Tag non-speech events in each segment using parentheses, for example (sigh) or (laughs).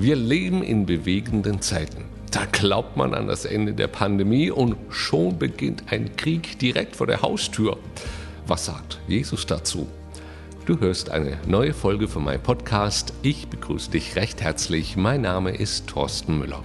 Wir leben in bewegenden Zeiten. Da glaubt man an das Ende der Pandemie und schon beginnt ein Krieg direkt vor der Haustür. Was sagt Jesus dazu? Du hörst eine neue Folge von meinem Podcast. Ich begrüße dich recht herzlich. Mein Name ist Thorsten Müller.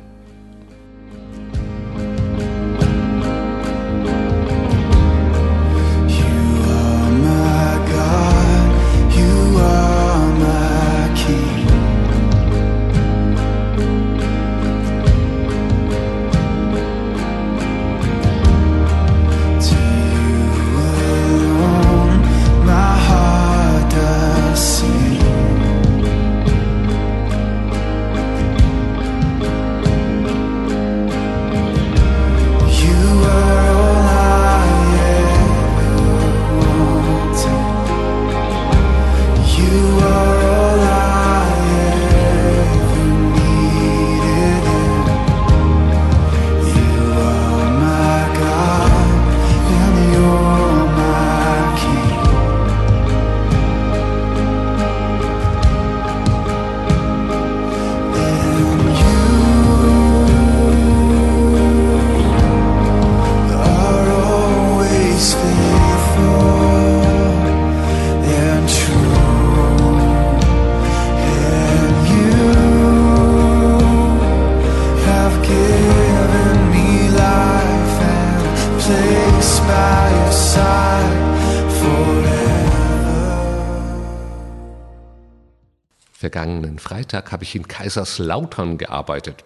Vergangenen Freitag habe ich in Kaiserslautern gearbeitet.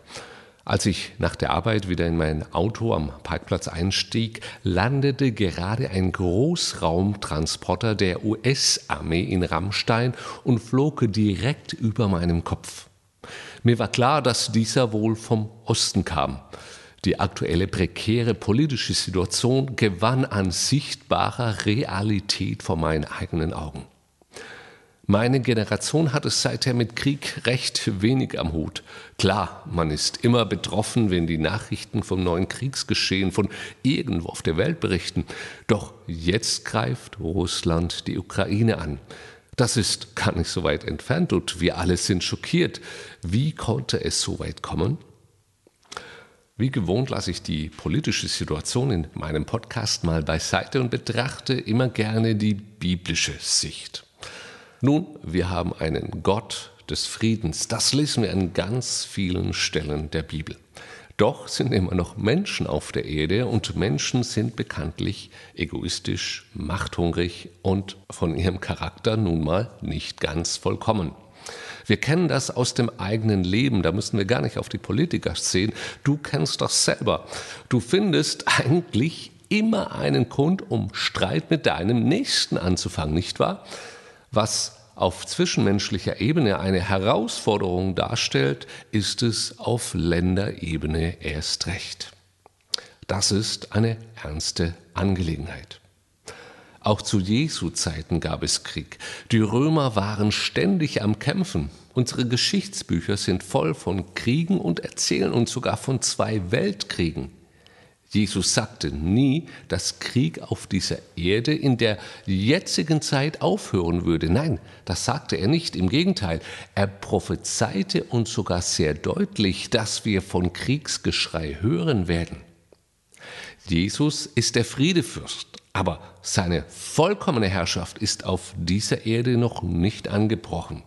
Als ich nach der Arbeit wieder in mein Auto am Parkplatz einstieg, landete gerade ein Großraumtransporter der US-Armee in Rammstein und flog direkt über meinem Kopf. Mir war klar, dass dieser wohl vom Osten kam. Die aktuelle prekäre politische Situation gewann an sichtbarer Realität vor meinen eigenen Augen. Meine Generation hat es seither mit Krieg recht wenig am Hut. Klar, man ist immer betroffen, wenn die Nachrichten vom neuen Kriegsgeschehen von irgendwo auf der Welt berichten. Doch jetzt greift Russland die Ukraine an. Das ist gar nicht so weit entfernt und wir alle sind schockiert. Wie konnte es so weit kommen? Wie gewohnt lasse ich die politische Situation in meinem Podcast mal beiseite und betrachte immer gerne die biblische Sicht. Nun, wir haben einen Gott des Friedens. Das lesen wir an ganz vielen Stellen der Bibel. Doch sind immer noch Menschen auf der Erde und Menschen sind bekanntlich egoistisch, machthungrig und von ihrem Charakter nun mal nicht ganz vollkommen. Wir kennen das aus dem eigenen Leben, da müssen wir gar nicht auf die Politiker sehen. Du kennst das selber. Du findest eigentlich immer einen Grund, um Streit mit deinem Nächsten anzufangen, nicht wahr? Was auf zwischenmenschlicher Ebene eine Herausforderung darstellt, ist es auf Länderebene erst recht. Das ist eine ernste Angelegenheit. Auch zu Jesu Zeiten gab es Krieg. Die Römer waren ständig am Kämpfen. Unsere Geschichtsbücher sind voll von Kriegen und erzählen uns sogar von zwei Weltkriegen. Jesus sagte nie, dass Krieg auf dieser Erde in der jetzigen Zeit aufhören würde. Nein, das sagte er nicht. Im Gegenteil, er prophezeite uns sogar sehr deutlich, dass wir von Kriegsgeschrei hören werden. Jesus ist der Friedefürst, aber seine vollkommene Herrschaft ist auf dieser Erde noch nicht angebrochen.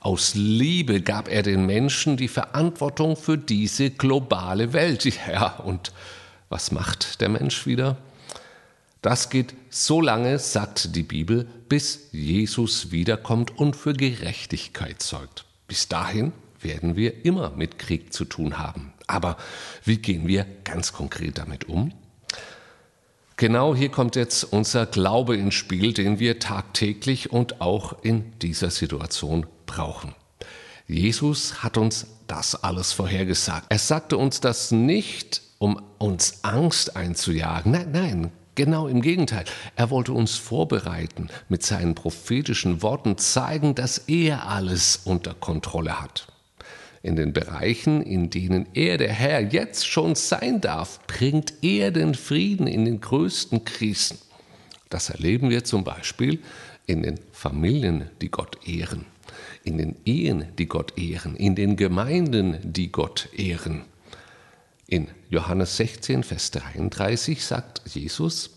Aus Liebe gab er den Menschen die Verantwortung für diese globale Welt. (laughs) Ja, und was macht der Mensch wieder? Das geht so lange, sagt die Bibel, bis Jesus wiederkommt und für Gerechtigkeit sorgt. Bis dahin werden wir immer mit Krieg zu tun haben. Aber wie gehen wir ganz konkret damit um? Genau hier kommt jetzt unser Glaube ins Spiel, den wir tagtäglich und auch in dieser Situation brauchen. Jesus hat uns das alles vorhergesagt. Er sagte uns das nicht um uns Angst einzujagen. Nein, nein, genau im Gegenteil. Er wollte uns vorbereiten, mit seinen prophetischen Worten zeigen, dass er alles unter Kontrolle hat. In den Bereichen, in denen er, der Herr, jetzt schon sein darf, bringt er den Frieden in den größten Krisen. Das erleben wir zum Beispiel in den Familien, die Gott ehren. in den Ehen, die Gott ehren, in den Gemeinden, die Gott ehren. In Johannes 16, Vers 33 sagt Jesus,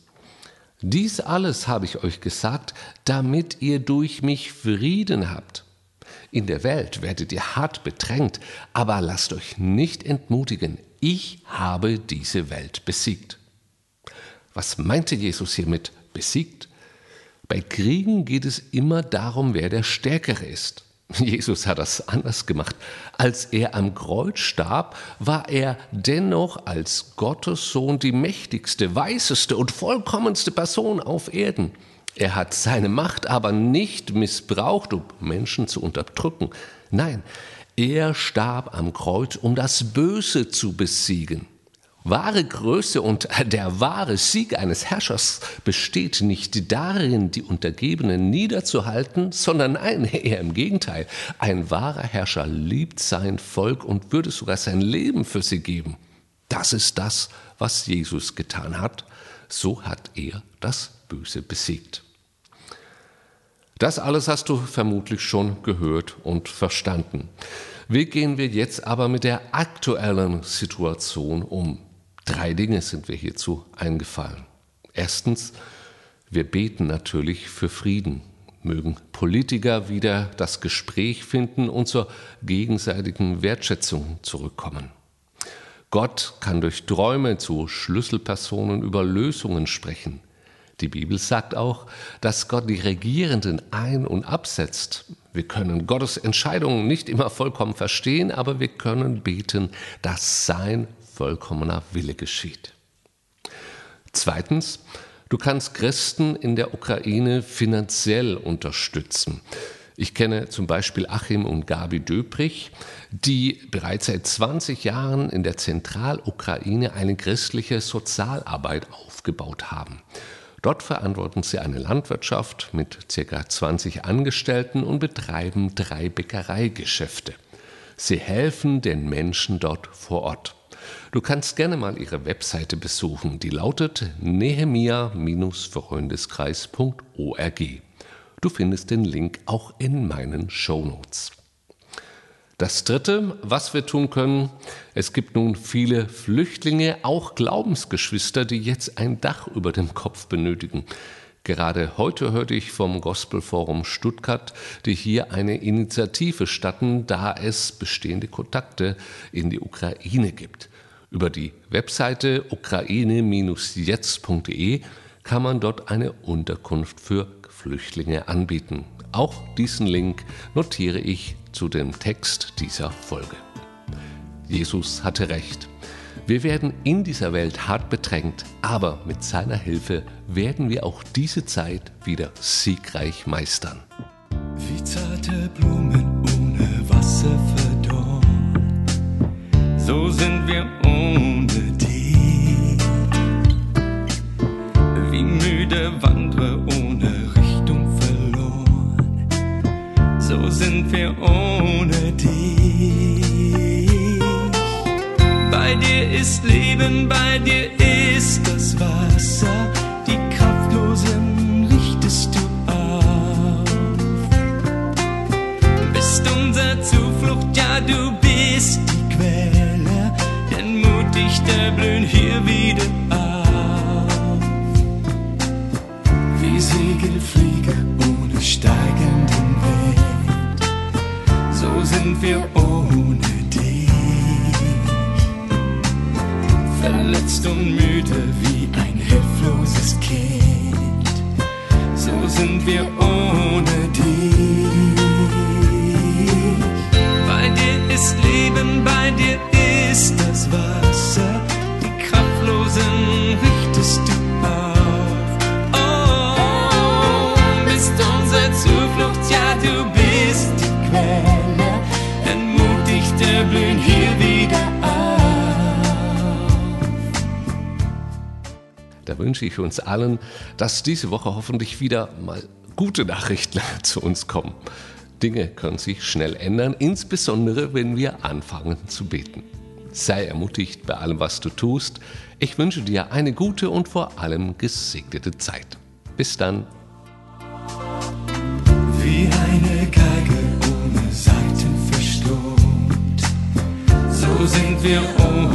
dies alles habe ich euch gesagt, damit ihr durch mich Frieden habt. In der Welt werdet ihr hart bedrängt, aber lasst euch nicht entmutigen, ich habe diese Welt besiegt. Was meinte Jesus hiermit besiegt? Bei Kriegen geht es immer darum, wer der Stärkere ist. (laughs) Jesus hat das anders gemacht. Als er am Kreuz starb, war er dennoch als Gottes Sohn die mächtigste, weiseste und vollkommenste Person auf Erden. Er hat seine Macht aber nicht missbraucht, um Menschen zu unterdrücken. Nein, er starb am Kreuz, um das Böse zu besiegen. Wahre Größe und der wahre Sieg eines Herrschers besteht nicht darin, die Untergebenen niederzuhalten, sondern nein, (laughs) eher im Gegenteil. Ein wahrer Herrscher liebt sein Volk und würde sogar sein Leben für sie geben. Das ist das, was Jesus getan hat. So hat er das Böse besiegt. Das alles hast du vermutlich schon gehört und verstanden. Wie gehen wir jetzt aber mit der aktuellen Situation um? Drei Dinge sind wir hierzu eingefallen. Erstens, wir beten natürlich für Frieden. Mögen Politiker wieder das Gespräch finden und zur gegenseitigen Wertschätzung zurückkommen. Gott kann durch Träume zu Schlüsselpersonen über Lösungen sprechen. Die Bibel sagt auch, dass Gott die Regierenden ein- und absetzt. Wir können Gottes Entscheidungen nicht immer vollkommen verstehen, aber wir können beten, dass sein vollkommener Wille geschieht. Zweitens, du kannst Christen in der Ukraine finanziell unterstützen. Ich kenne zum Beispiel Achim und Gabi Döprich, die bereits seit 20 Jahren in der Zentralukraine eine christliche Sozialarbeit aufgebaut haben. Dort verantworten sie eine Landwirtschaft mit ca. 20 Angestellten und betreiben drei Bäckereigeschäfte. Sie helfen den Menschen dort vor Ort. Du kannst gerne mal ihre Webseite besuchen, die lautet nehemia-freundeskreis.org. Du findest den Link auch in meinen Show Notes. Das Dritte, was wir tun können, es gibt nun viele Flüchtlinge, auch Glaubensgeschwister, die jetzt ein Dach über dem Kopf benötigen. Gerade heute hörte ich vom Gospelforum Stuttgart, die hier eine Initiative statten, da es bestehende Kontakte in die Ukraine gibt. Über die Webseite ukraine-jetzt.de kann man dort eine Unterkunft für Flüchtlinge anbieten. Auch diesen Link notiere ich zu dem Text dieser Folge. Jesus hatte recht. Wir werden in dieser Welt hart bedrängt, aber mit seiner Hilfe werden wir auch diese Zeit wieder siegreich meistern. Wie zarte Blumen ohne Wasser verdorrt, so sind wir ohne dich. Wie müde Wanderer ohne Richtung verloren, so sind wir ohne dich. Bei dir ist Leben, bei dir ist das Wasser, die Kraftlosen richtest du auf. Bist unser Zuflucht, ja du bist die Quelle, denn mutig blühen hier wieder auf. Wie Segelflieger ohne steigenden Wind, so sind wir Verletzt und müde wie ein hilfloses Kind, so sind wir ohne dich. Da wünsche ich uns allen, dass diese Woche hoffentlich wieder mal gute Nachrichten (laughs) zu uns kommen. Dinge können sich schnell ändern, insbesondere wenn wir anfangen zu beten. Sei ermutigt bei allem, was du tust. Ich wünsche dir eine gute und vor allem gesegnete Zeit. Bis dann. Wie eine Geige ohne Seiten verstummt, so sind wir ohne.